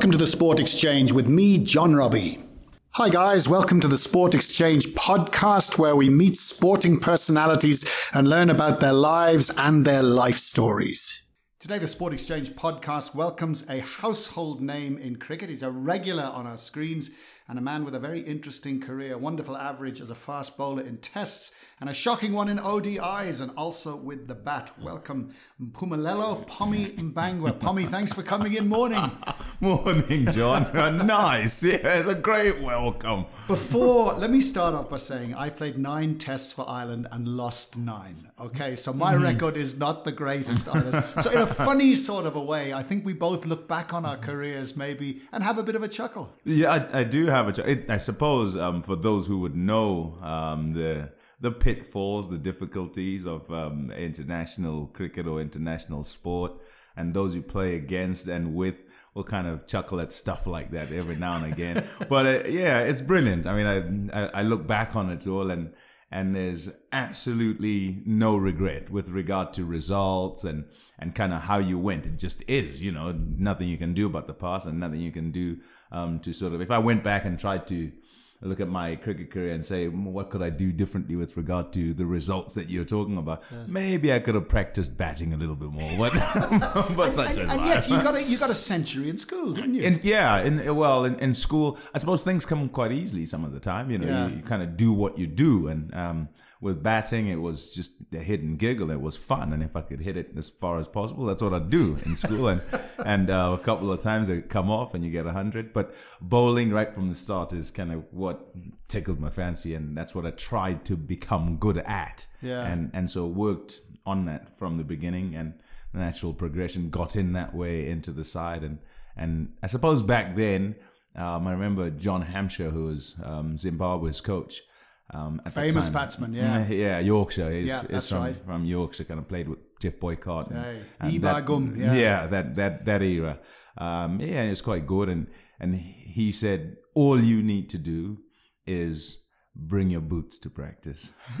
Welcome to the Sport Exchange with me, John Robbie. Hi, guys. Welcome to the Sport Exchange podcast where we meet sporting personalities and learn about their lives and their life stories. Today, the Sport Exchange podcast welcomes a household name in cricket. He's a regular on our screens and a man with a very interesting career, wonderful average as a fast bowler in tests and a shocking one in ODIs and also with the bat. Welcome, Mpumelelo Pommie Mbangwa. Pommie, thanks for coming in. Morning. Morning, John. nice. Yeah, it's a great welcome. Before, let me start off by saying I played nine tests for Ireland and lost nine. Okay, so my mm. record is not the greatest either. So, in a funny sort of a way, I think we both look back on our careers maybe and have a bit of a chuckle. Yeah, I, I do have a chuckle. I suppose um, for those who would know um, the the pitfalls, the difficulties of um, international cricket or international sport, and those you play against and with will kind of chuckle at stuff like that every now and again. but uh, yeah, it's brilliant. I mean, I, I, I look back on it all and and there's absolutely no regret with regard to results and and kind of how you went. It just is, you know, nothing you can do about the past and nothing you can do um, to sort of. If I went back and tried to look at my cricket career and say, what could I do differently with regard to the results that you're talking about? Yeah. Maybe I could have practiced batting a little bit more, but, but and, such and, and yet you got a, you got a century in school, didn't you? In, yeah, in, well, in, in, school, I suppose things come quite easily some of the time. You know, yeah. you, you kind of do what you do, and um, with batting, it was just a hit and giggle. It was fun, and if I could hit it as far as possible, that's what I'd do in school. and and uh, a couple of times it come off, and you get a hundred. But bowling right from the start is kind of what tickled my fancy, and that's what I tried to become good at. Yeah. And and so worked on that from the beginning, and the natural progression got in that way into the side, and and I suppose back then. Um, I remember John Hampshire, who was um, Zimbabwe's coach um, Famous batsman, yeah. Yeah, Yorkshire. He's, yeah, that's from, right. From Yorkshire, kind of played with Geoff Boycott. And, and that, yeah. yeah, that, that, that era. Um, yeah, it was quite good. And, and he said, all you need to do is bring your boots to practice.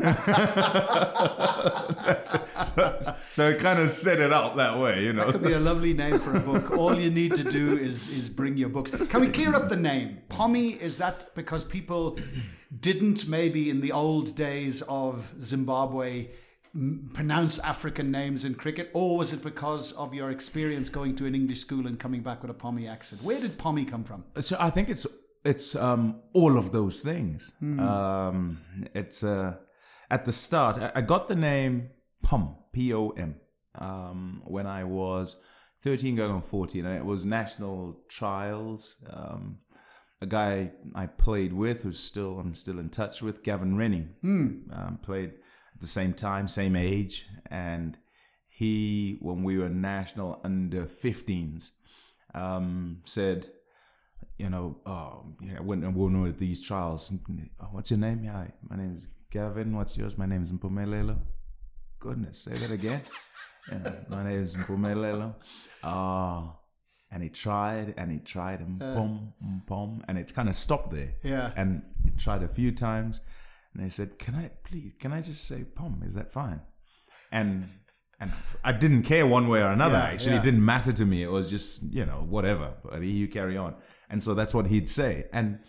so, so, it kind of set it out that way, you know. That could be a lovely name for a book. All you need to do is is bring your books. Can we clear up the name? Pommie, is that because people didn't maybe in the old days of Zimbabwe pronounce African names in cricket, or was it because of your experience going to an English school and coming back with a Pommy accent? Where did Pommie come from? So I think it's it's um, all of those things. Mm. Um, it's uh, at the start. I, got the name Pom P O M um, when I was thirteen, going on fourteen, and it was national trials. Um, a guy I played with, who's still I'm still in touch with, Gavin Rennie, mm. played at the same time, same age, and he, when we were national under 15s, um, said you know, oh, yeah, went and won with these trials. Uh, what's your name? Yeah, my name is Gavin. What's yours? My name is Mpumelelo. Goodness, say that again. yeah, my name is Mpumelelo. Oh, and he tried and he tried and uh, boom, boom, and it kind of stopped there. Yeah. And he tried a few times, and he said, "Can I please? Can I just say pom? Is that fine?" And and I didn't care one way or another. Yeah, Actually, yeah. it didn't matter to me. It was just you know whatever. But you carry on, and so that's what he'd say. And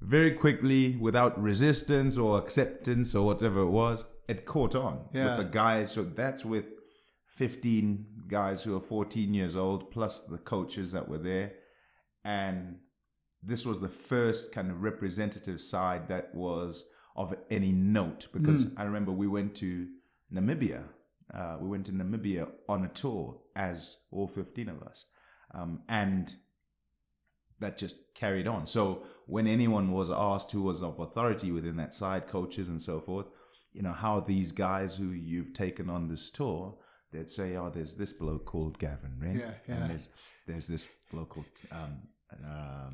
very quickly, without resistance or acceptance or whatever it was, it caught on yeah. with the guys. So that's with fifteen guys who are fourteen years old, plus the coaches that were there, and this was the first kind of representative side that was of any note because mm. I remember we went to Namibia uh, we went to Namibia on a tour as all 15 of us. Um, and that just carried on. So when anyone was asked who was of authority within that side, coaches and so forth, you know, how these guys who you've taken on this tour, they'd say, oh, there's this bloke called Gavin Wren. Yeah, yeah. And there's, there's this bloke called um, uh,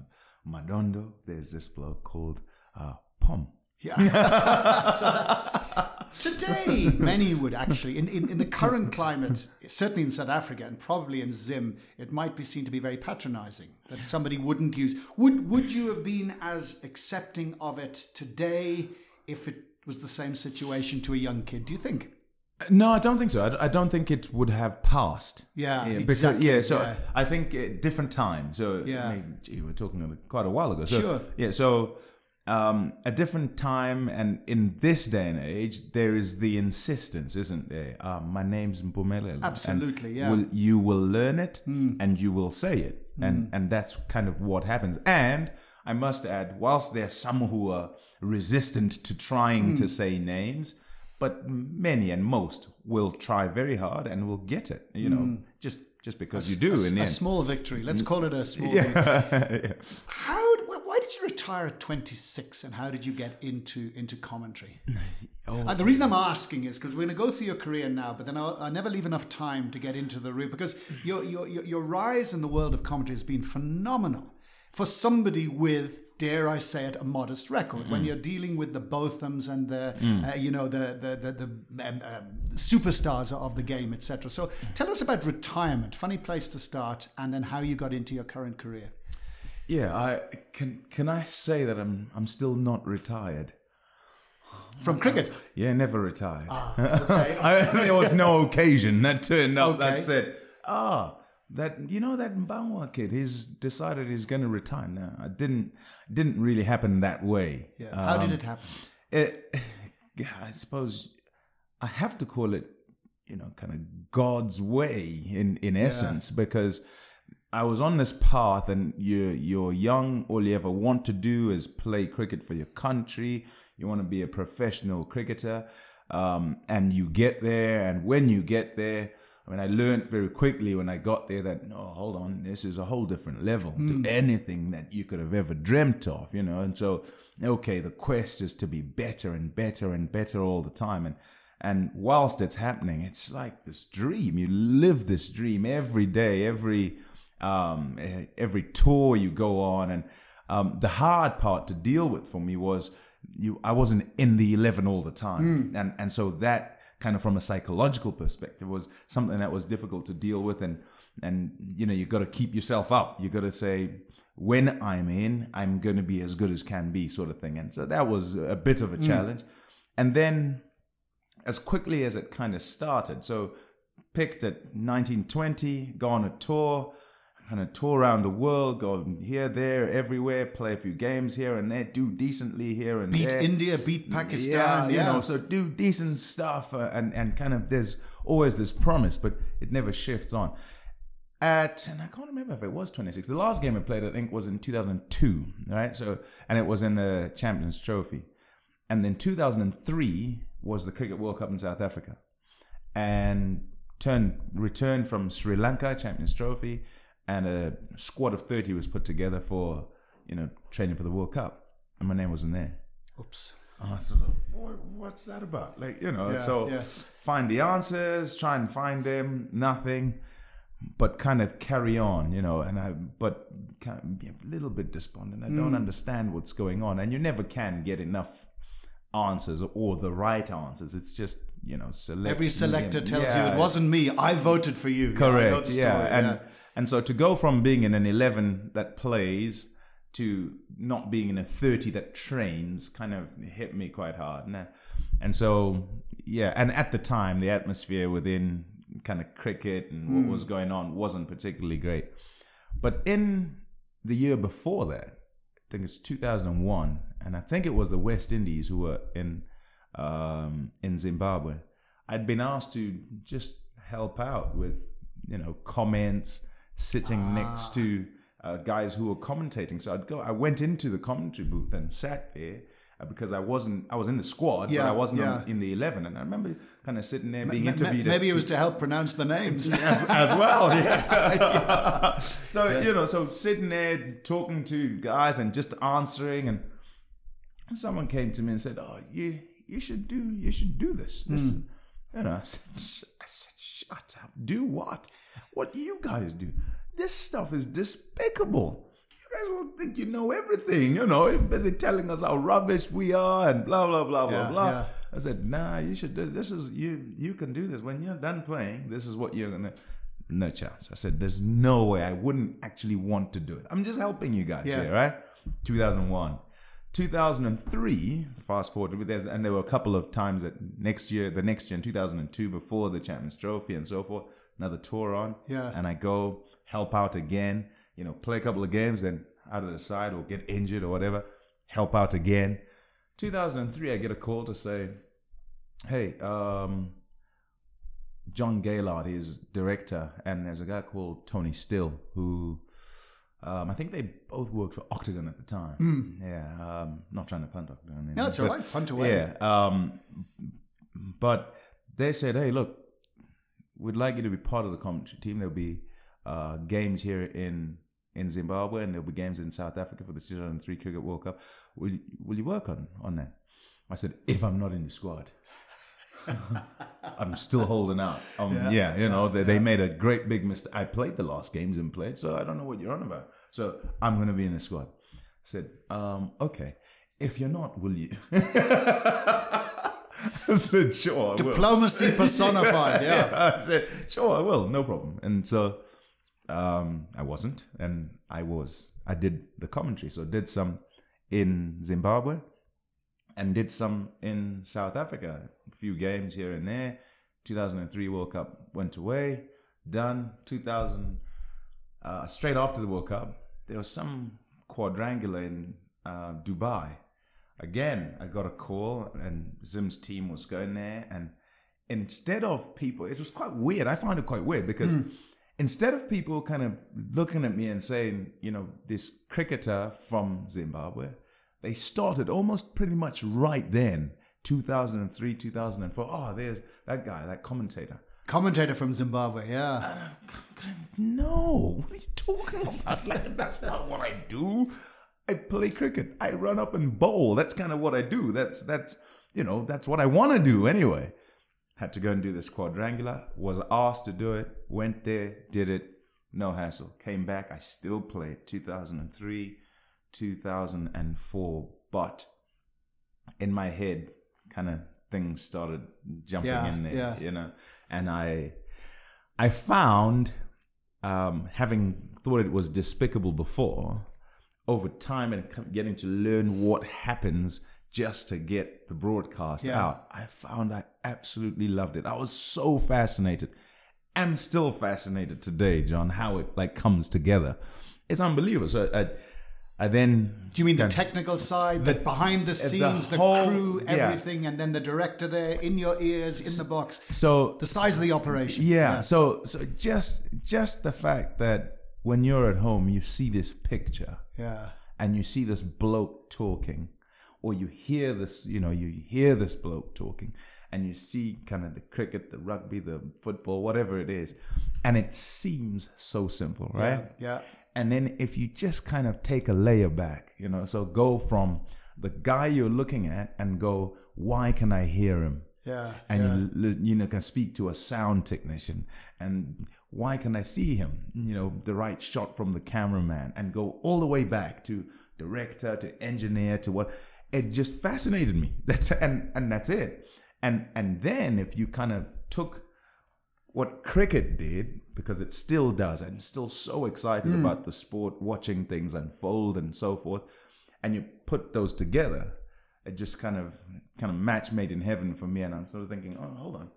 Madondo. There's this bloke called uh, Pom. Yeah. so that, Today, many would actually, in, in, in, the current climate, certainly in South Africa and probably in Zim, it might be seen to be very patronizing that somebody wouldn't use. Would, would you have been as accepting of it today if it was the same situation to a young kid, do you think? No, I don't think so. I, I don't think it would have passed. Yeah, because exactly, yeah. So yeah. I think uh, different time. So Yeah. I mean, gee, we're talking quite a while ago. So, Sure. Yeah. So um, a different time, and in this day and age, there is the insistence, isn't there? Uh, my name's Mpumelelo. Absolutely, and yeah. Hmm. Will, you will learn it, and you will say it, and and that's kind of what happens. And I must add, whilst there are some who are resistant to trying Hmm. to say names, but many and most will try very hard and will get it. You know, just just because you do Hmm. a, in the a end. small victory. Let's call it a small victory. How? Did you retire at 26, and how did you get into into commentary? Uh, the reason I'm asking is because we're going to go through your career now, but then I'll, I'll never leave enough time to get into the real because your, your your rise in the world of commentary has been phenomenal for somebody with. Dare I say it, a modest record when you're dealing with the Bothams and the, uh, you know, the the the, the um, um, superstars of the game, etc. So, tell us about retirement. Funny place to start, and then how you got into your current career. Yeah, I can. Can I say that I'm I'm still not retired? From uh, cricket, Yeah, never retired. Ah, I, there was no occasion that turned up Okay. that said, ah, that you know that Mbangwa kid, he's decided he's going to retire. No, it didn't didn't really happen that way. yeah. How did um, it happen? It, yeah, I suppose I have to call it, you know, kind of God's way in in essence because I was on this path, and you're you're young. All you ever want to do is play cricket for your country. You want to be a professional cricketer, um, and you get there. And when you get there, I mean, I learned very quickly when I got there that no, hold on, this is a whole different level to anything that you could have ever dreamt of, you know. And so, okay, the quest is to be better and better and better all the time, and and whilst it's happening, it's like this dream. You live this dream every day, every um, every tour you go on, and um, the hard part to deal with for me was you. I wasn't in the eleven all the time, and and so that kind of from a psychological perspective was something that was difficult to deal with, and and you know you got to keep yourself up. You got to say when I'm in, I'm going to be as good as can be, sort of thing, and so that was a bit of a challenge, and then as quickly as it kind of started. So picked at 1920, go on a tour, kind of tour around the world, go here, there, everywhere, play a few games here and there, do decently here and Beat there. India, beat Pakistan. Yeah, Yeah, you know, so do decent stuff uh, and, and kind of there's always this promise, but it never shifts on. At, and I can't remember if it was 26. The last game I played, I think, was in 2002, right? So, and it was in the Champions Trophy. And then 2003 was the Cricket World Cup in South Africa. And turned, returned from Sri Lanka, Champions Trophy, and a squad of 30 was put together for, you know, training for the World Cup. And my name wasn't there. Oops. I sort what, what's that about? Like, you know, Yeah, so yeah. find the answers, try and find them, nothing, but kind of carry on, you know, and I, but kind of be a little bit despondent. I Mm. don't understand what's going on. And you never can get enough answers or the right answers. It's just, you know, select. Every selector tells you it wasn't me. I voted for you. Yeah, I know Correct. Yeah, and yeah. And so to go from being in an eleven that plays to not being in a thirty that trains kind of hit me quite hard. And, and so yeah, and at the time the atmosphere within kind of cricket and what was going on wasn't particularly great. But in the year before that, I think it's 2001, and I think it was the West Indies who were in um, in Zimbabwe. I'd been asked to just help out with you know comments, sitting next to uh, guys who were commentating. So I'd go. I went into the commentary booth and sat there. uh, Because I wasn't, I was in the squad, Yeah, but I wasn't yeah. on, in the eleven, and I remember kind of sitting there being Ma- interviewed. Maybe it was to help pronounce the names. as, as well. Yeah. So you know, so sitting there talking to guys and just answering, and someone came to me and said, "Oh, you you should do you should do this." this You know, I said, I said, "Shut up! Do what? What do you guys do? This stuff is despicable." You guys will think you know everything, you know. You're busy telling us how rubbish we are and blah blah blah blah Yeah, blah. yeah. I said, nah, you should do this. Is you you can do this when you're done playing. This is what you're gonna. No chance. I said, there's no way. I wouldn't actually want to do it. I'm just helping you guys Yeah. here, right? 2001. 2003, fast forward, there's, and there were a couple of times that next year, the next year in 2002, before the Champions Trophy and so forth, another tour on. Yeah. And I go help out again, you know, play a couple of games, then out of the side or get injured or whatever, help out again. 2003, I get a call to say, hey, um, John Gaillard is director, and there's a guy called Tony Still who um, I think they both worked for Octagon at the time. Yeah, um, not trying to punt Octagon. No, it's all right. Punt away. Yeah, um, but they said, "Hey, look, we'd like you to be part of the commentary team. There'll be uh, games here in in Zimbabwe, and there'll be games in South Africa for the 2003 Cricket World Cup. Will you, will you work on on that?" I said, "If I'm not in the squad." I'm still holding out. Um, yeah, Yeah, you know, they, they made a great big mistake. I played the last games and played, so I don't know what you're on about. So I'm going to be in the squad. I said, um, okay. If you're not, will you? I said, sure. I will." Diplomacy personified. Yeah. I said, sure, I will, no problem. And so um, I wasn't, and I was, I did the commentary. So I did some in Zimbabwe and did some in South Africa. A few games here and there. 2003 World Cup went away, done. 2000, uh, straight after the World Cup, there was some quadrangular in uh, Dubai. Again, I got a call, and Zim's team was going there, and instead of people, it was quite weird. I find it quite weird because instead of people kind of looking at me and saying, you know, this cricketer from Zimbabwe, they started almost pretty much right then, 2003, 2004. Oh, there's that guy, that commentator. Commentator from Zimbabwe. Yeah. No, what are you talking about? Like, that's not what I do. I play cricket. I run up and bowl. That's kind of what I do. That's that's you know that's what I want to do anyway. Had to go and do this quadrangular. Was asked to do it. Went there, did it. No hassle. Came back. I still played. 2003, 2004. But in my head, kind of things started jumping Yeah, in there. yeah. You know, and I I found, um, having thought it was despicable before, over time and getting to learn what happens just to get the broadcast Yeah. out, I found I absolutely loved it. I was so fascinated. I'm still fascinated today, John, how it like comes together. It's unbelievable. So I, I then Do you mean the technical side, the, behind the scenes, the, whole- crew, yeah. everything, and then the director there in your ears, in the box? so The size of the operation. Yeah. So so just just the fact that when you're at home, you see this picture Yeah. and you see this bloke talking, or you hear this, you know, you hear this bloke talking, and you see kind of the cricket, the rugby, the football, whatever it is, and it seems so simple, right? Yeah. And then if you just kind of take a layer back, you know, so go from the guy you're looking at and go, why can I hear him? Yeah. and yeah. you, you know can speak to a sound technician and why can i see him you know the right shot from the cameraman and go all the way back to director to engineer to what it just fascinated me that's and and that's it and and then if you kind of took what cricket did because it still does i'm still so excited hmm. about the sport watching things unfold and so forth. And you put those together it just kind of kind of match made in heaven for me and i'm sort of thinking oh hold on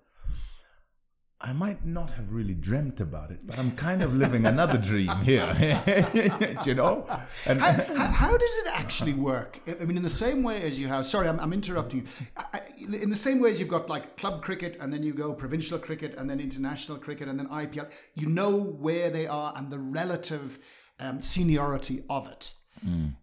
i might not have really dreamt about it but i'm kind of living another dream here you know and How, how, how does it actually work? I mean, in the same way as you have, sorry, I'm, I'm interrupting you. I, in the same way as you've got like club cricket and then you go provincial cricket and then international cricket and then IPL, you know where they are and the relative um, seniority of it.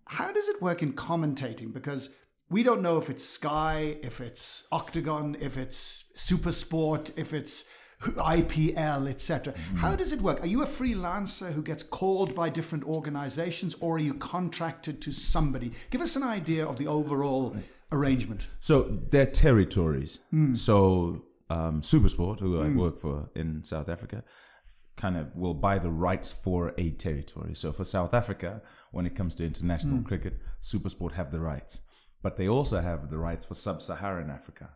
How does it work in commentating? Because we don't know if it's Sky, if it's Octagon, if it's Super Sport, if it's IPL, etc. How does it work? Are you a freelancer who gets called by different organizations or are you contracted to somebody? Give us an idea of the overall arrangement. So they're territories. So um, Supersport, who I work for in South Africa, kind of will buy the rights for a territory. So for South Africa, when it comes to international cricket, Supersport have the rights, but they also have the rights for Sub-Saharan Africa.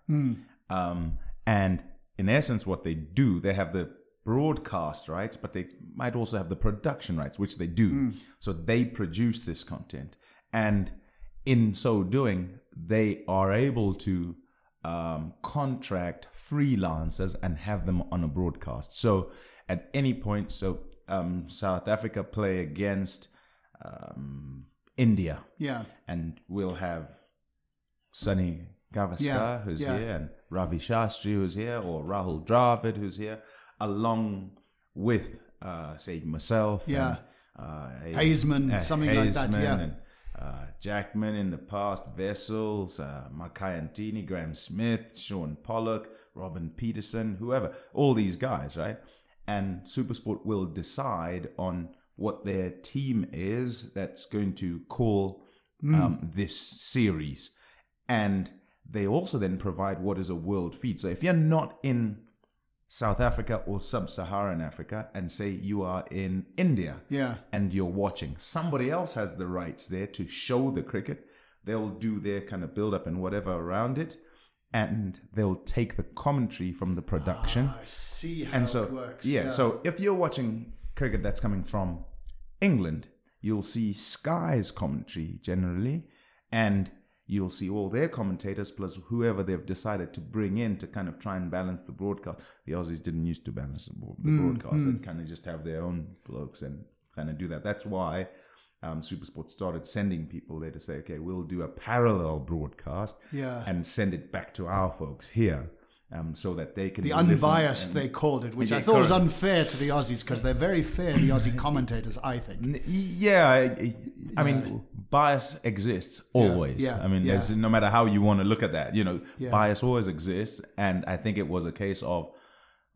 Um, and in essence, what they do, they have the broadcast rights, but they might also have the production rights, which they do. So they produce this content. And in so doing, they are able to um, contract freelancers and have them on a broadcast. So at any point, so um, South Africa play against um, India, Yeah. and we'll have Sunny Gavaskar Yeah, who's yeah. here, and Ravi Shastri who's here, or Rahul Dravid who's here, along with uh, say myself, Yeah. and, uh, Haysman, something like that, yeah. and uh, Jackman in the past, Wessels, uh, Ntini, Graeme Smith, Shaun Pollock, Robin Peterson, whoever, all these guys, right? And Supersport will decide on what their team is that's going to call um, this series. And they also then provide what is a world feed. So if you're not in South Africa or Sub Saharan Africa and say you are in India Yeah. and you're watching, somebody else has the rights there to show the cricket. They'll do their kind of build up and whatever around it, and they'll take the commentary from the production. Ah, I see how and so, it works. yeah, so if you're watching cricket that's coming from England, you'll see Sky's commentary generally, and you'll see all their commentators plus whoever they've decided to bring in to kind of try and balance the broadcast. The Aussies didn't used to balance the, the broadcast; they kind of just have their own blokes and kind of do that. That's why. Um, Supersport started sending people there to say, okay, we'll do a parallel broadcast Yeah. and send it back to our folks here um, so that they can the unbiased, they called it, which I Yeah, thought was unfair to the Aussies because they're very fair, the Aussie commentators, I think. Yeah, I, I mean, bias exists always. yeah, I mean, no matter how you want to look at that, you know, bias always exists. And I think it was a case of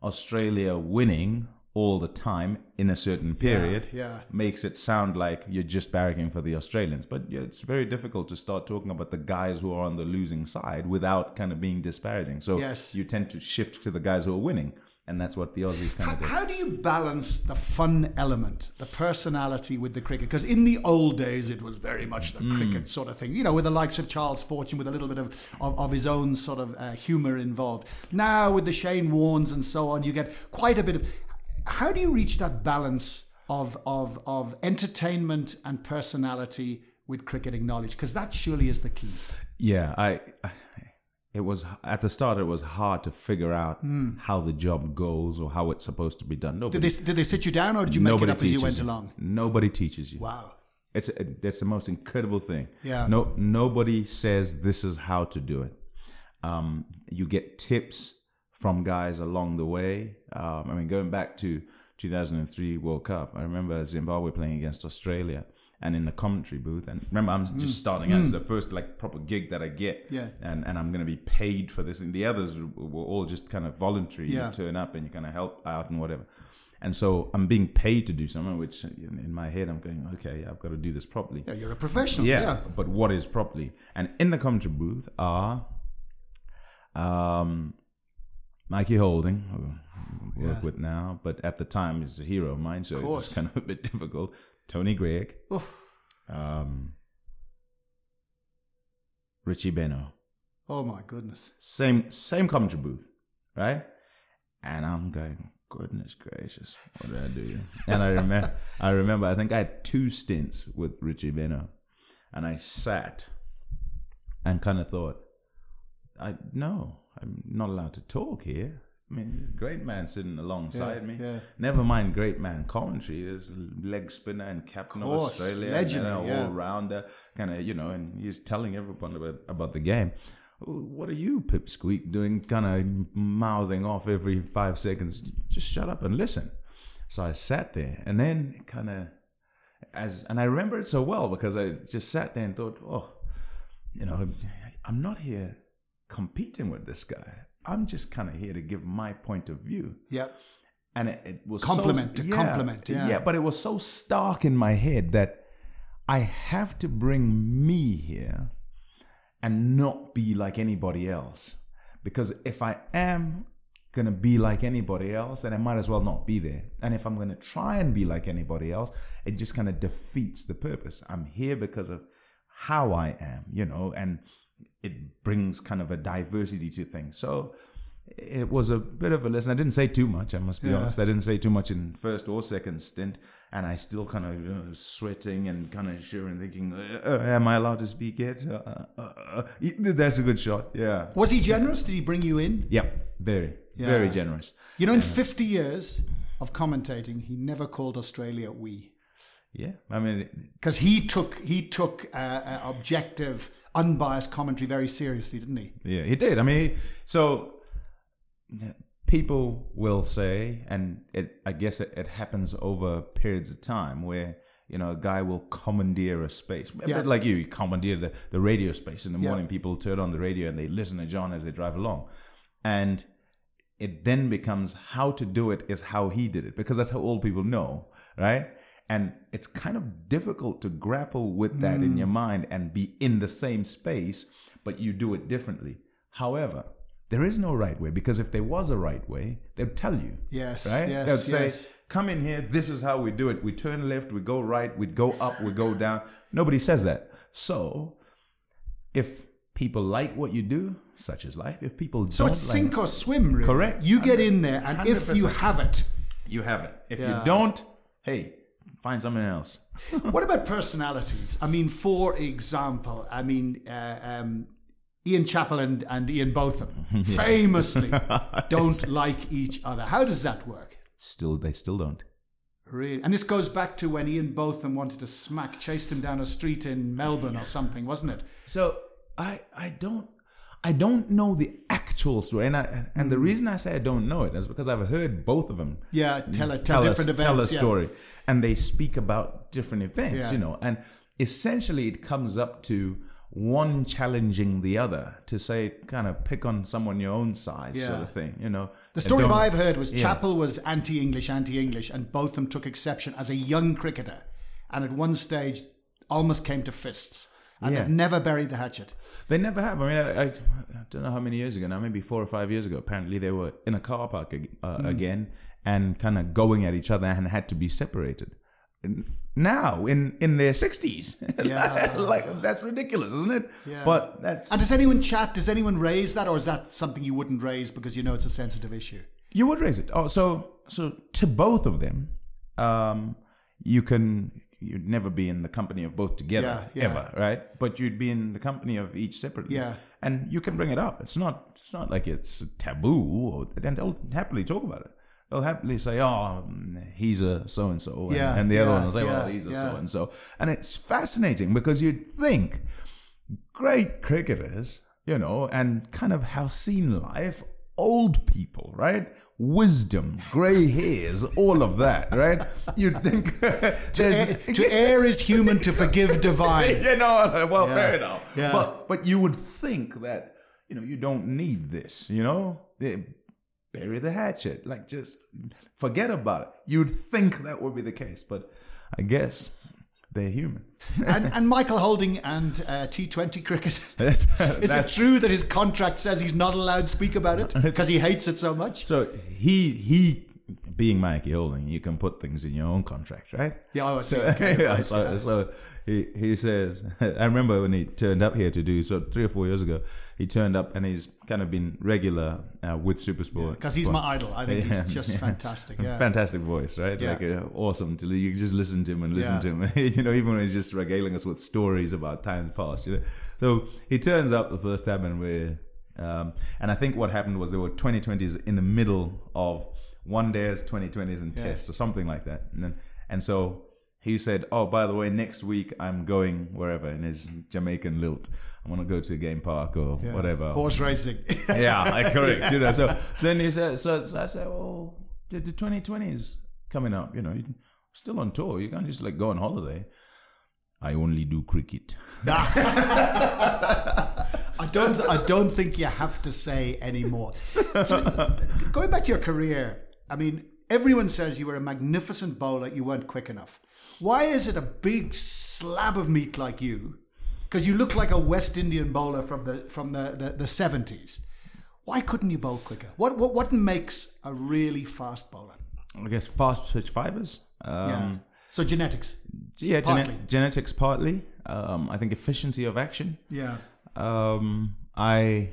Australia winning all the time in a certain period yeah. makes it sound like you're just barracking for the Australians. But yeah, it's very difficult to start talking about the guys who are on the losing side without kind of being disparaging. So Yes. you tend to shift to the guys who are winning. And that's what the Aussies kind How, of do. how do you balance the fun element, the personality with the cricket? Because in the old days, it was very much the Hmm. cricket sort of thing, you know, with the likes of Charles Fortune, with a little bit of, of, of his own sort of uh, humour involved. Now, with the Shane Warnes and so on, you get quite a bit of. How do you reach that balance of, of, of entertainment and personality with cricketing knowledge? Because that surely is the key. Yeah, I. It was at the start. It was hard to figure out how the job goes or how it's supposed to be done. Nobody, Did they, did they sit you down or did you make it up as you went you. along? Nobody teaches you. Wow. It's that's the most incredible thing. Yeah. No, nobody says this is how to do it. Um, you get tips from guys along the way. Um, I mean, going back to 2003 World Cup, I remember Zimbabwe playing against Australia. And in the commentary booth, and remember, I'm just starting out. It's the first like proper gig that I get, Yeah. and and I'm going to be paid for this. And the others were all just kind of voluntary. Yeah. You turn up and you kind of help out and whatever. And so I'm being paid to do something, which in in my head I'm going, okay, I've got to do this properly. Yeah, you're a professional. Yeah, yeah. but what is properly? And in the commentary booth are um, Mikey Holding, who I work Yeah. with now, but at the time is a hero of mine, so it's kind of a bit difficult. Tony Greig, um, Richie Benaud, Oh my goodness. same same commentary booth, right? And I'm going, goodness gracious, what did I do? and I remember, I remember, I think I had two stints with Richie Benaud, and I sat and kind of thought, I no, I'm not allowed to talk here. I mean, great man sitting alongside Yeah, me. yeah. Never mind great man commentary. There's a leg spinner and captain of, course, Australia, legendary, and yeah. all rounder, kind of you know, and he's telling everyone about about the game. What are you, Pipsqueak, doing? Kind of mouthing off every five seconds. Just shut up and listen. So I sat there, and then kind of as, and I remember it so well because I just sat there and thought, oh, you know, I'm not here competing with this guy. I'm just kind of here to give my point of view. Yep. And it, it was Compliment, so, to compliment, Yeah. yeah. but it was so stark in my head that I have to bring me here and not be like anybody else. Because if I am going to be like anybody else, then I might as well not be there. And if I'm going to try and be like anybody else, it just kind of defeats the purpose. I'm here because of how I am, you know, and it brings kind of a diversity to things. So it was a bit of a lesson. I didn't say too much. I must be Yeah. honest. I didn't say too much in first or second stint, and I still kind of you know, sweating and kind of shivering, thinking, uh, uh, "Am I allowed to speak yet?" Uh, uh, uh, uh, that's a good shot. Yeah. Was he generous? Did he bring you in? Yeah. Very, Yeah. very generous. You know, in 50 years of commentating, he never called Australia we. Yeah. I mean, Because he took he took uh, uh, objective, unbiased commentary very seriously, didn't he? Yeah, he did. I mean, so people will say, and it, I guess it, it happens over periods of time where you know a guy will commandeer a space, a Yeah. bit like you, you commandeer the, the radio space in the Yeah. morning. People turn on the radio and they listen to John as they drive along, and it then becomes how to do it is how he did it because that's how old people know, right? And it's kind of difficult to grapple with that in Mm. your mind and be in the same space, but you do it differently. However, there is no right way because if there was a right way, they'd tell you. Yes, Right? yes, They'd say, yes. come in here, this is how we do it. We turn left, we go right, we go up, we go down. Nobody says that. So if people like what you do, such is life. If people So don't it's like sink or swim, really. Correct. You get in there, and if you have it, you have it. If Yeah. you don't, hey, find something else. what about personalities? I mean, for example, I mean, uh, um, Ian Chappell and, and Ian Botham famously don't like each other. How does that work? Still, they still don't. Really? And this goes back to when Ian Botham wanted to smack, chased him down a street in Melbourne or something, wasn't it? So I I don't I don't know the actual story, and I, and the hmm. reason I say I don't know it is because I've heard both of them Yeah, tell it, tell, tell different us, events. tell a yeah. story, and they speak about different events, Yeah. you know, and essentially it comes up to one challenging the other to say kind of pick on someone your own size sort of thing, you know. The story I've heard was Yeah. Chappell was anti-English, anti-English, and both of them took exception as a young cricketer, and at one stage almost came to fists. And Yeah. they've never buried the hatchet. They never have. I mean, I, I, I don't know how many years ago now, maybe four or five years ago. Apparently, they were in a car park ag- uh, Hmm. again and kind of going at each other and had to be separated. Now, in in their sixties, Yeah. like that's ridiculous, isn't it? Yeah. But that's And does anyone chat? Does anyone raise that, or is that something you wouldn't raise because you know it's a sensitive issue? you would raise it. Oh, so so to both of them, um, you can you'd never be in the company of both together Yeah, yeah. ever, right? But you'd be in the company of each separately. Yeah. and you can bring it up. It's not it's not like it's taboo, or, and they'll happily talk about it. They'll happily say, "Oh, he's a so and so," Yeah, and the other one will say, "Well, he's a so and so," and it's fascinating because you'd think great cricketers, you know, and kind of have seen life, old people, right? Wisdom, grey hairs, all of that, right? You'd think there's to err is human, to forgive divine. you know, well, Yeah. fair enough. Yeah. But but you would think that you know you don't need this. You know, They bury the hatchet, like just forget about it. You'd think that would be the case, but I guess they're human. And, and Michael Holding and uh, T20 cricket. That's, Is that's- it true that his contract says he's not allowed to speak about it because he hates it so much? so he he being Mikey Holding, you can put things in your own contract, right? Yeah, I was So, yeah, so, so he, he says, I remember when he turned up here to do, so three or four years ago, he turned up and he's kind of been regular uh, with Supersport. Because he's my idol. I think Yeah, he's just yeah. fantastic. Yeah. Fantastic voice, right? Yeah. Like uh, awesome to you can just listen to him and listen Yeah. to him. you know, even when he's just regaling us with stories about times past. You know, so he turns up the first time and we're, um, and I think what happened was there were 2020s in the middle of one day days, 2020s, and tests or something like that. And then, and so he said, "Oh, by the way, next week I'm going wherever in his Jamaican lilt. I want to go to a game park or Yeah. whatever." Horse racing. yeah, like, correct. You know, so, so then he said, so, so I said, well, the, the 2020s coming up, you know, you're still on tour. You can't just like go on holiday. I only do cricket. I don't. I don't think you have to say any more. So, going back to your career, I mean, everyone says you were a magnificent bowler. You weren't quick enough. Why is it a big slab of meat like you? Because you look like a West Indian bowler from the from the the, the 70s. Why couldn't you bowl quicker? What what what makes a really fast bowler? I guess fast twitch fibers. Um, yeah. So genetics. yeah, gene- genetics partly. Um, I think efficiency of action. Yeah. Um, I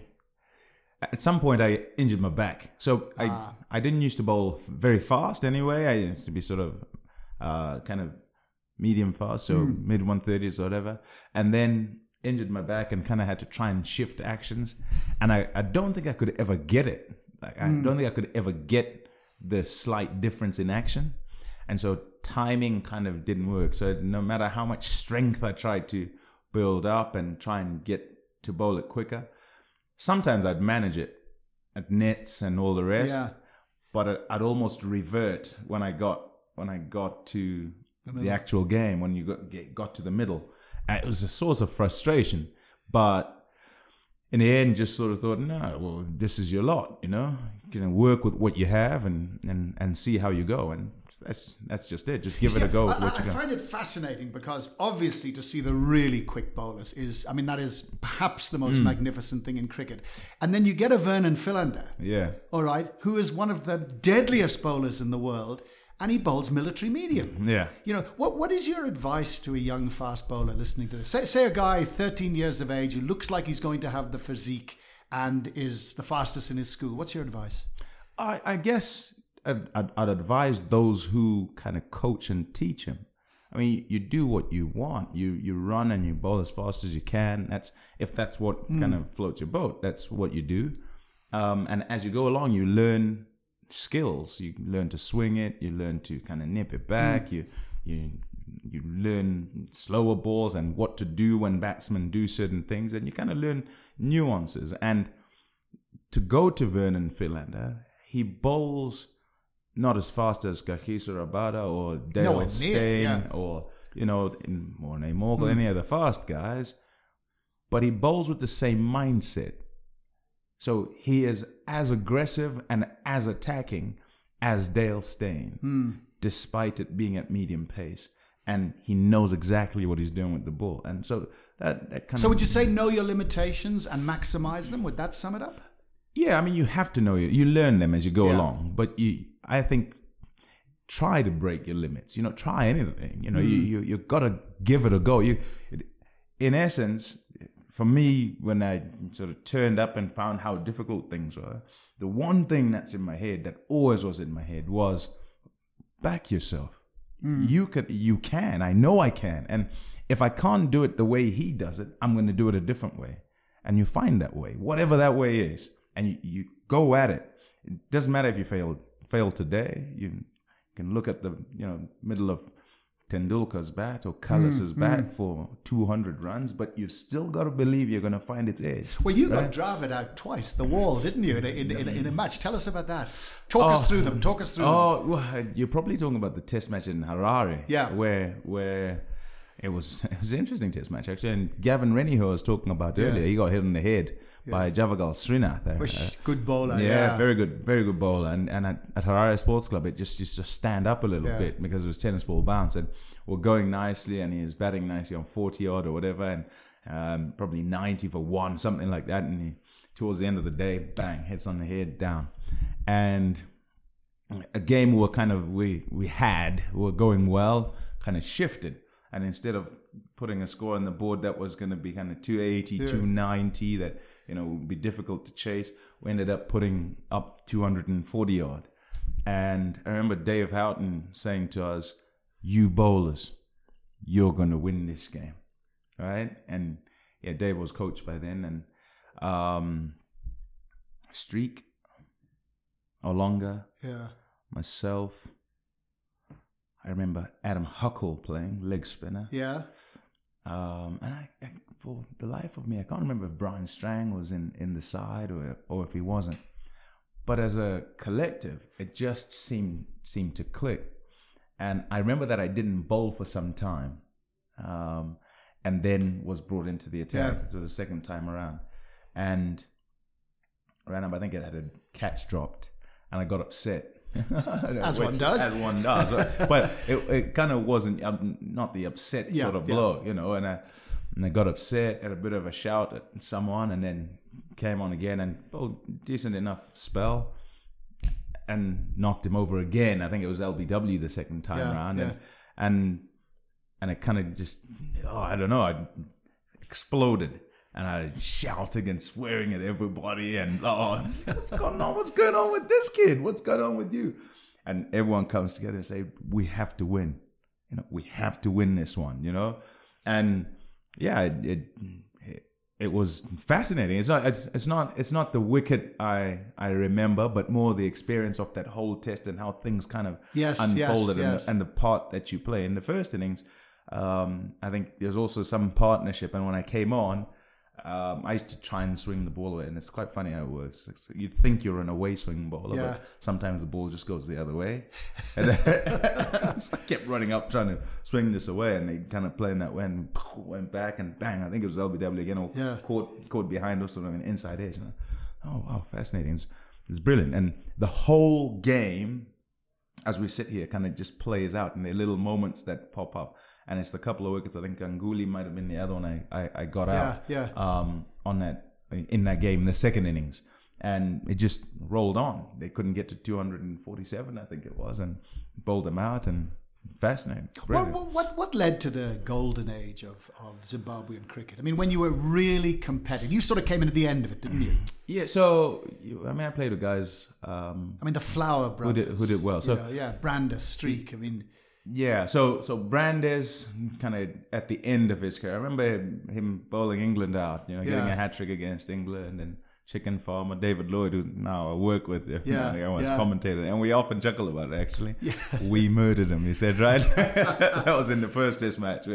at some point I injured my back, so I Ah. I didn't used to bowl very fast anyway. I used to be sort of uh, kind of medium fast, so Hmm. mid one thirties or whatever, and then injured my back and kind of had to try and shift actions, and I I don't think I could ever get it. Like I Hmm. don't think I could ever get the slight difference in action, and so timing kind of didn't work. So no matter how much strength I tried to build up and try and get to bowl it quicker sometimes I'd manage it at nets and all the rest, Yeah. but I'd almost revert when I got when I got to the, actual game when you got get, got to the middle. And it was a source of frustration, but in the end, just sort of thought, no, well, this is your lot, you know. You can work with what you have and and and see how you go, and that's that's just it. Just give it a go I, I find it fascinating because obviously to see the really quick bowlers is, I mean, that is perhaps the most hmm. magnificent thing in cricket. And then you get a Vernon Philander, Yeah. all right, who is one of the deadliest bowlers in the world, and he bowls military medium. Yeah. You know, what what is your advice to a young fast bowler listening to this? Say, say a guy 13 years of age who looks like he's going to have the physique and is the fastest in his school. What's your advice? I, I guess I'd, I'd, I'd advise those who kind of coach and teach him. I mean, you do what you want. You you run and you bowl as fast as you can. That's if that's what kind of floats your boat. That's what you do. Um, and as you go along, you learn skills. You learn to swing it. You learn to kind of nip it back. You you you learn slower balls and what to do when batsmen do certain things, and you kind of learn nuances. And to go to Vernon Philander, he bowls not as fast as Kagiso Rabada or Dale Steyn yeah. or you know or Morne Morkel, hmm. any of the fast guys, but he bowls with the same mindset. So he is as aggressive and as attacking as Dale Steyn, hmm. despite it being at medium pace. And he knows exactly what he's doing with the ball. And so that, that kind So of So would you say know your limitations and maximize them? Would that sum it up? Yeah, I mean, you have to know it. You learn them as you go Yeah. along, but you, I think, try to break your limits. You know, try anything. You know, you mm. you you gotta give it a go. You, in essence, for me, when I sort of turned up and found how difficult things were, the one thing that's in my head that always was in my head was back yourself. Mm. You can, you can. I know I can. And if I can't do it the way he does it, I'm going to do it a different way. And you find that way, whatever that way is, and you, you go at it. It doesn't matter if you fail fail today. You can look at the you know middle of Tendulkar's bat or Kallis's mm, bat mm. for 200 runs, but you still got to believe you're going to find its edge. Well, you got Dravid out twice, the wall, didn't you, in a, in, in, in a match? Tell us about that. Talk us oh. through them. Talk us through them. Oh, well, you're probably talking about the test match in Harare. Yeah. Where where it was it was an interesting test match actually. And Gavin Rennie, who I was talking about earlier, he got hit on the head by Javagal Srinath. uh, Wish, good bowler. yeah, Yeah, very good, very good bowler. And and at, at Harare Sports Club, it just just to stand up a little Yeah. bit because it was tennis ball bounce, and we're going nicely, and he was batting nicely on forty odd or whatever, and um, probably ninety for one, something like that. And he, towards the end of the day, bang, hits on the head down, and a game we were kind of we we had we were going well, kind of shifted, and instead of putting a score on the board that was going to be kind of 280, 290, that you know would be difficult to chase, we ended up putting up 240 odd. And I remember Dave Houghton saying to us, "You bowlers, you're going to win this game, right?" And yeah, Dave was coach by then, and um, Streak, Olonga, yeah. myself. I remember Adam Huckle playing leg spinner. Yeah. Um, and I, I, for the life of me, I can't remember if Brian Strang was in, in the side or, or if he wasn't. But as a collective, it just seemed seemed to click. And I remember that I didn't bowl for some time, um, and then was brought into the attack Yeah. for the second time around. And ran up, I think it had a catch dropped, and I got upset. As one does. As one does. but but it, it kind of wasn't um, not the upset Yeah, sort of yeah. blow, you know. And I, and I got upset, had a bit of a shout at someone, and then came on again and oh, decent enough spell, and knocked him over again. I think it was LBW the second time Yeah, around, yeah. and and and it kind of just oh I don't know, I exploded. And I shouting and swearing at everybody and oh, what's going on? What's going on with this kid? What's going on with you? And everyone comes together and say, we have to win. You know, we have to win this one. You know, and yeah, it it, it was fascinating. It's not it's, it's not it's not the wicket I I remember, but more the experience of that whole test and how things kind of yes, unfolded yes, and. The, and the part that you play in the first innings. Um, I think there's also some partnership, and when I came on, um, I used to try and swing the ball away, and it's quite funny how it works. It's, you think you're an away swing bowler, Yeah. but sometimes the ball just goes the other way. And then, so I kept running up trying to swing this away, and they kind of playing that way, and went back and bang. I think it was LBW again, or Yeah. caught caught behind us, sort of an inside edge. And oh wow, fascinating! It's, it's brilliant, and the whole game as we sit here kind of just plays out and the little moments that pop up. And it's the couple of wickets. I think Ganguly might have been the other one I, I, I got out yeah. um, on that in that game, in the second innings. And it just rolled on. They couldn't get to 247, I think it was, and bowled them out. And fascinating. What, what, what, what led to the golden age of, of Zimbabwean cricket? I mean, when you were really competitive, you sort of came in at the end of it, didn't you? Yeah, so you, I mean, I played with guys. Um, I mean, the Flower Who did- who did well. you So- know, yeah, Brandes, Streak. I mean, Yeah, so so Brandes kind of at the end of his career. I remember him, him bowling England out, you know, getting Yeah. a hat trick against England and chicken farmer David Lloyd, who now I work with, you Yeah, know, I once yeah. commentated, and we often chuckle about it. Actually, we murdered him. He said, right? that was in the first Test match,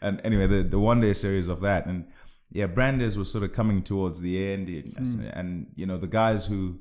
and anyway, the the one day series of that, and yeah, Brandes was sort of coming towards the end, and, mm. and you know the guys who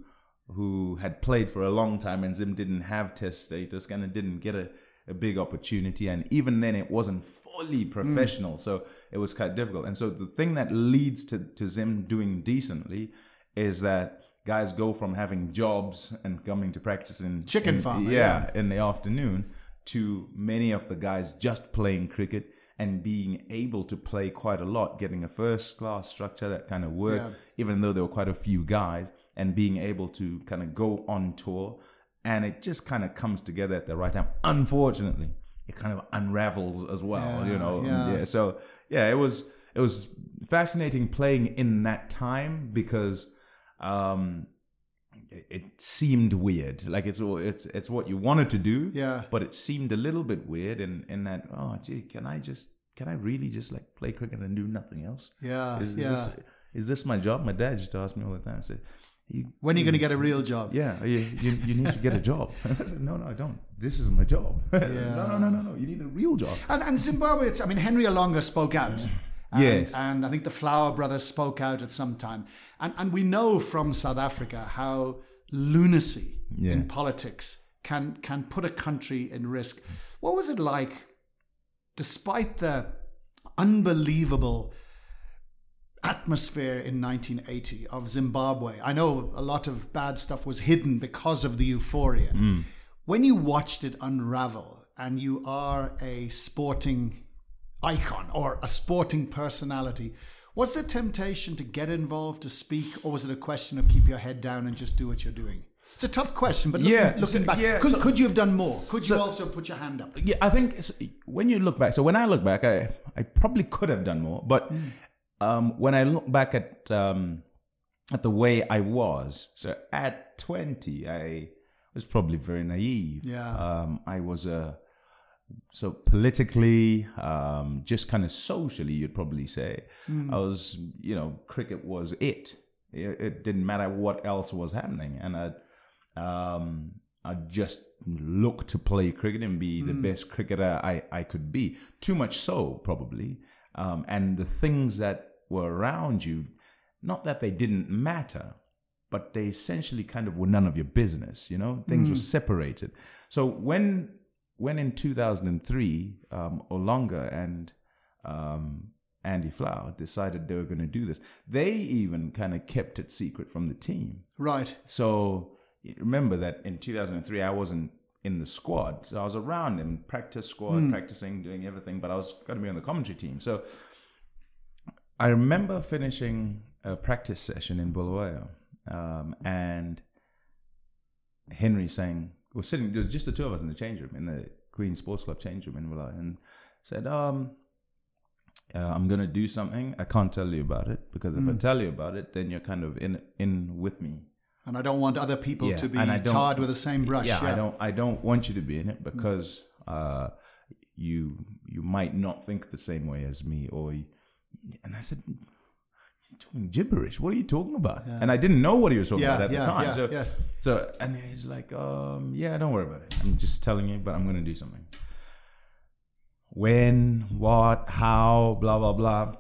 who had played for a long time and Zim didn't have test status, kind of didn't get a, a big opportunity. And even then, it wasn't fully hmm. professional. So it was quite difficult. And so the thing that leads to, to Zim doing decently is that guys go from having jobs and coming to practice in Chicken in- farmer, yeah, in the afternoon to many of the guys just playing cricket and being able to play quite a lot, getting a first class structure that kind of worked, Yeah. even though there were quite a few guys, and being able to kind of go on tour. And it just kind of comes together at the right time. Unfortunately, it kind of unravels as well, you know. yeah. So yeah, it was it was fascinating playing in that time because um it, it seemed weird. Like it's all it's it's what you wanted to do. Yeah. But it seemed a little bit weird in, in that, oh gee, can I just can I really just like play cricket and do nothing else? Yeah, Is, is yeah. this is this my job? My dad used to ask me all the time. I said, you, when are you going to get a real job? yeah, you, you, you need to get a job. I said, no, no, I don't. This is my job. no, no, no, no, no. You need a real job. And, and Zimbabwe, it's, I mean, Henry Olonga spoke out. And, Yes. And I think the Flower brothers spoke out at some time. And, and we know from South Africa how lunacy Yeah. in politics can, can put a country in risk. What was it like, despite the unbelievable atmosphere in 1980 of Zimbabwe? I know a lot of bad stuff was hidden because of the euphoria. Mm. When you watched it unravel and you are a sporting icon or a sporting personality, was the temptation to get involved, to speak, or was it a question of keep your head down and just do what you're doing? It's a tough question, but looking, Yeah, looking back, yeah, could, so- could you have done more? Could you so- also put your hand up? Yeah, I think when you look back. So when I look back, I I probably could have done more. But mm. Um, when I look back at um, at the way I was, so at twenty, I was probably very naive. Yeah. Um, I was a so politically, um, just kind of socially, you'd probably say, I was, you know, cricket was it. It, it didn't matter what else was happening, and I, um, I just looked to play cricket and be the best cricketer I, I could be. Too much so, probably. Um, and the things that were around you, not that they didn't matter, but they essentially kind of were none of your business. You know, things were separated. So when when in 2003, um, Olonga and um, Andy Flower decided they were going to do this, they even kind of kept it secret from the team. Right. So remember that in 2003, I wasn't in the squad. So I was around them, practice squad, practicing, doing everything, but I was going to be on the commentary team. So I remember finishing a practice session in Bulawayo um, and Henry saying, we're sitting, there was just the two of us in the change room, in the Queen Sports Club change room in Bulawayo, and said, um, uh, I'm gonna do something. I can't tell you about it because if I tell you about it, then you're kind of in in with me. And I don't want other people Yeah, to be and I don't- tarred with the same brush. yeah, I don't I don't want you to be in it because uh, you you might not think the same way as me or you, and I said you're talking gibberish. What are you talking about? And I didn't know what he was talking Yeah, about at yeah, the time. yeah, so yeah. so and he's like um yeah don't worry about it. I'm just telling you but I'm gonna do something. When what how blah blah blah.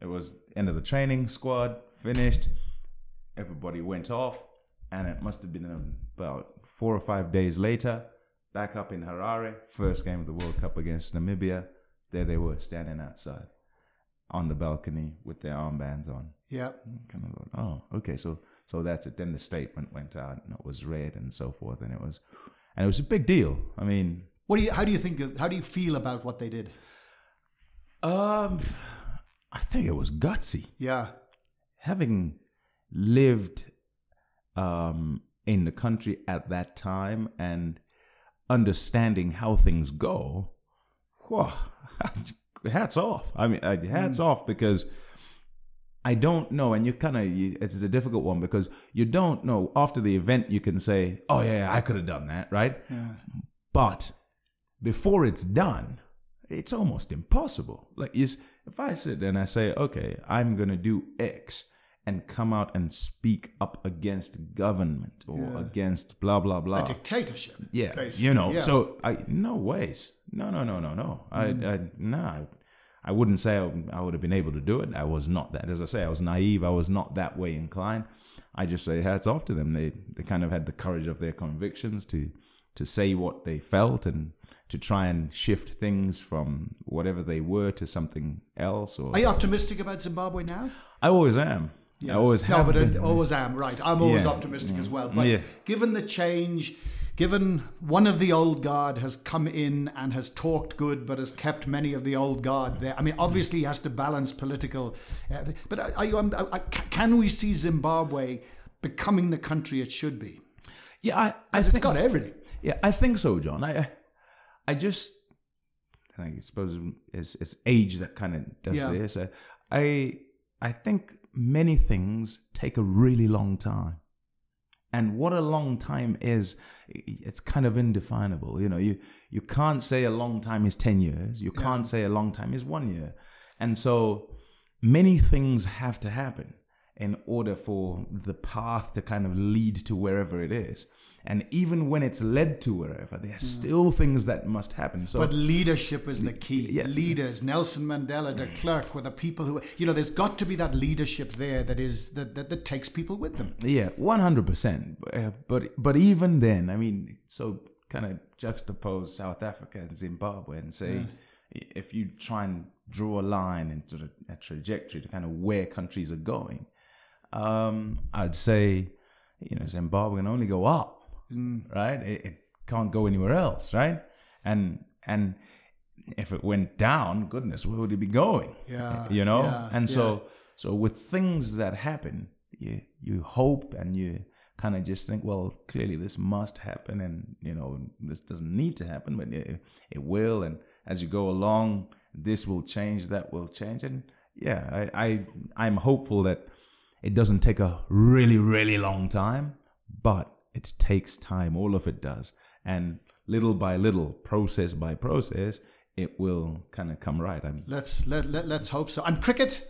It was end of the training squad finished. Everybody went off and it must have been about four or five days later back up in harare first game of the world cup against namibia. There they were standing outside on the balcony with their armbands on Yeah. kind of going, oh okay so so that's it then the statement went out and it was read and so forth and it was and it was a big deal i mean What do you? How do you think? How do you feel about what they did? um i think it was gutsy Yeah. having lived um, in the country at that time and understanding how things go, whew, hats off. I mean, uh, hats off because I don't know, and you kind of it's a difficult one because you don't know after the event you can say, "Oh yeah, I could have done that," right? But before it's done, it's almost impossible. Like, if I sit there and I say, "Okay, I'm gonna do X," and come out and speak up against government or against blah blah blah. A dictatorship. Yeah, basically. you know. Yeah. So I no ways. No, no, no, no, no. I, mm. I no. I, I wouldn't say I, I would have been able to do it. I was not that. As I say, I was naive. I was not that way inclined. I just say hats off to them. They they kind of had the courage of their convictions to to say what they felt and to try and shift things from whatever they were to something else. Or Are you optimistic about Zimbabwe now? I always am. I always No, but been. I always am. Right. I'm always Yeah. optimistic as well. But Yeah. given the change, given one of the old guard has come in and has talked good, but has kept many of the old guard there. I mean, obviously he has to balance political. Uh, but are are you? um, uh, can we see Zimbabwe becoming the country it should be? yeah, I, I It's think, got everything. Yeah, I think so, John. I, I just, I suppose it's, it's age that kind of does Yeah. this. I, I think many things take a really long time, and what a long time is, it's kind of indefinable. You know, you you can't say a long time is ten years. You can't say a long time is one year, and so many things have to happen in order for the path to kind of lead to wherever it is. And even when it's led to wherever, there are still things that must happen. So But leadership is the key. Yeah. Leaders, Nelson Mandela, de Klerk, were the people who, you know, there's got to be that leadership there that is that that, that takes people with them. Yeah, one hundred percent. But but even then, I mean, so kind of juxtapose South Africa and Zimbabwe and say, if you try and draw a line into the, a trajectory to kind of where countries are going, um, I'd say, you know, Zimbabwe can only go up, Mm. right? It, it can't go anywhere else, right? And and if it went down, goodness, where would it be going? Yeah, you know. yeah, and so so with things that happen, you you hope and you kind of just think, well, clearly this must happen, and you know this doesn't need to happen, but it, it will. And as you go along, this will change, that will change, and yeah, I, I I'm hopeful that it doesn't take a really really long time, but it takes time. All of it does, and little by little, process by process, it will kind of come right. I'm Let's let, let let's hope so. And cricket,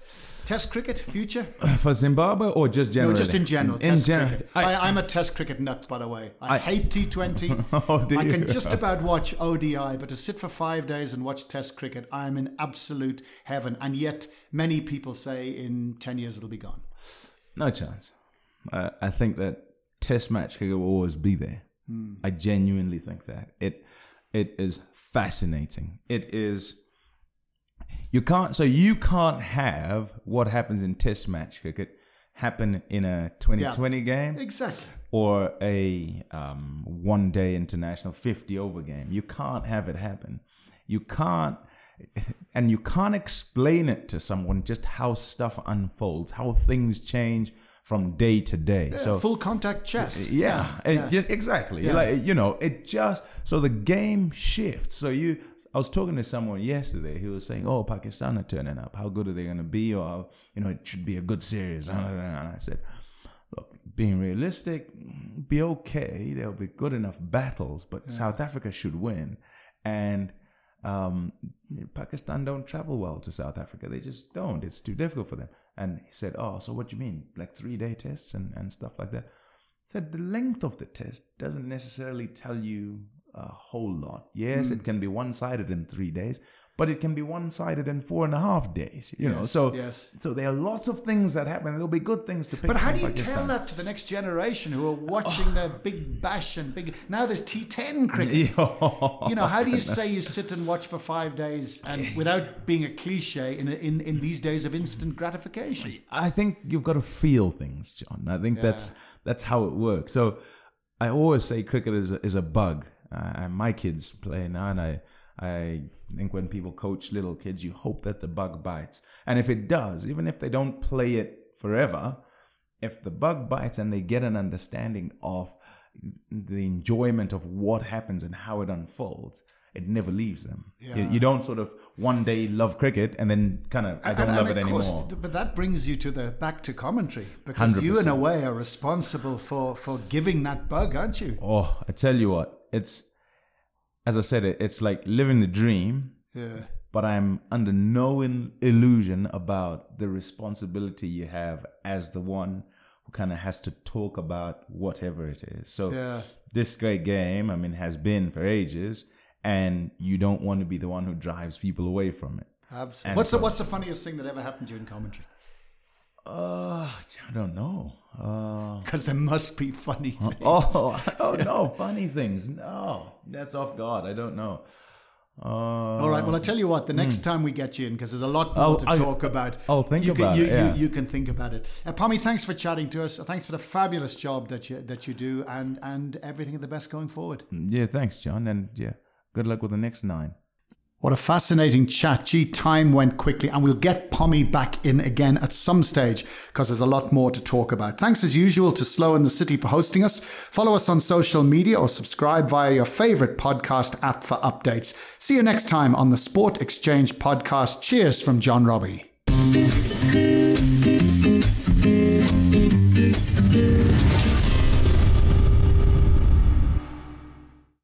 Test cricket, future. for Zimbabwe or just generally? No, just in general. In, test general. I, I, I'm a Test cricket nut, by the way. I, I- hate T20. Oh, do I can just about watch ODI, but to sit for five days and watch Test cricket, I'm in absolute heaven. And yet, many people say in ten years it'll be gone. No chance. Uh, I think that Test match cricket will always be there. I genuinely think that it it is fascinating. It is. You can't. So you can't have what happens in Test match cricket happen in a 2020 game Exactly. or a um, one day international 50 over game. You can't have it happen. You can't, and you can't explain it to someone just how stuff unfolds, how things change from day to day. Yeah, so full contact chess. yeah, yeah. it exactly. Like you know, it just so the game shifts. So you, I was talking to someone yesterday. He was saying, "Oh, Pakistan are turning up. How good are they going to be? Or you know, it should be a good series." And I said, "Look, being realistic, be okay. There'll be good enough battles, but South Africa should win." And um, Pakistan don't travel well to South Africa. They just don't. It's too difficult for them. And he said, "Oh, so what do you mean? Like three day tests and, and stuff like that?" I said the length of the test doesn't necessarily tell you a whole lot. Yes, Hmm. it can be one sided in three days, but it can be one sided in four and a half days. You know, so yes. so there are lots of things that happen. There'll be good things to pick. But how do you tell that to the next generation who are watching the big bash and big? Now there's T10 cricket. you know, how do you say you sit and watch for five days and without being a cliche in in in these days of instant gratification? I think you've got to feel things, John. I think that's that's how it works. So I always say cricket is a, is a bug. Uh, and my kids play now, and I I think when people coach little kids, you hope that the bug bites, and if it does, even if they don't play it forever, if the bug bites and they get an understanding of the enjoyment of what happens and how it unfolds, it never leaves them. You, you don't sort of one day love cricket and then kind of I don't And- love and it course, anymore. But that brings you to the back to commentary because you, in a way, are responsible for for giving that bug, aren't you? Oh, I tell you what, it's as I said, it, it's like living the dream, Yeah. but I'm under no in, illusion about the responsibility you have as the one who kind of has to talk about whatever it is. So Yeah. this great game, I mean, has been for ages, and you don't want to be the one who drives people away from it. Absolutely. And What's the What's the funniest thing that ever happened to you in commentary? Uh, I don't know. Uh, Because there must be funny things. oh, I don't. Funny things. No, that's off guard. I don't know. Uh, All right. Well, I tell you what. The next time we get you in, because there's a lot more I'll- to I'll- talk about. I'll think you about can, you, it, yeah. You, you can think about it. Uh, Pommie, thanks for chatting to us. Thanks for the fabulous job that you that you do, and and everything of the best going forward. Yeah, thanks, John. And yeah, good luck with the next nine. What a fascinating chat. Gee, time went quickly, and we'll get Pommie back in again at some stage because there's a lot more to talk about. Thanks as usual to Slow in the City for hosting us. Follow us on social media or subscribe via your favorite podcast app for updates. See you next time on the Sport Exchange podcast. Cheers from John Robbie.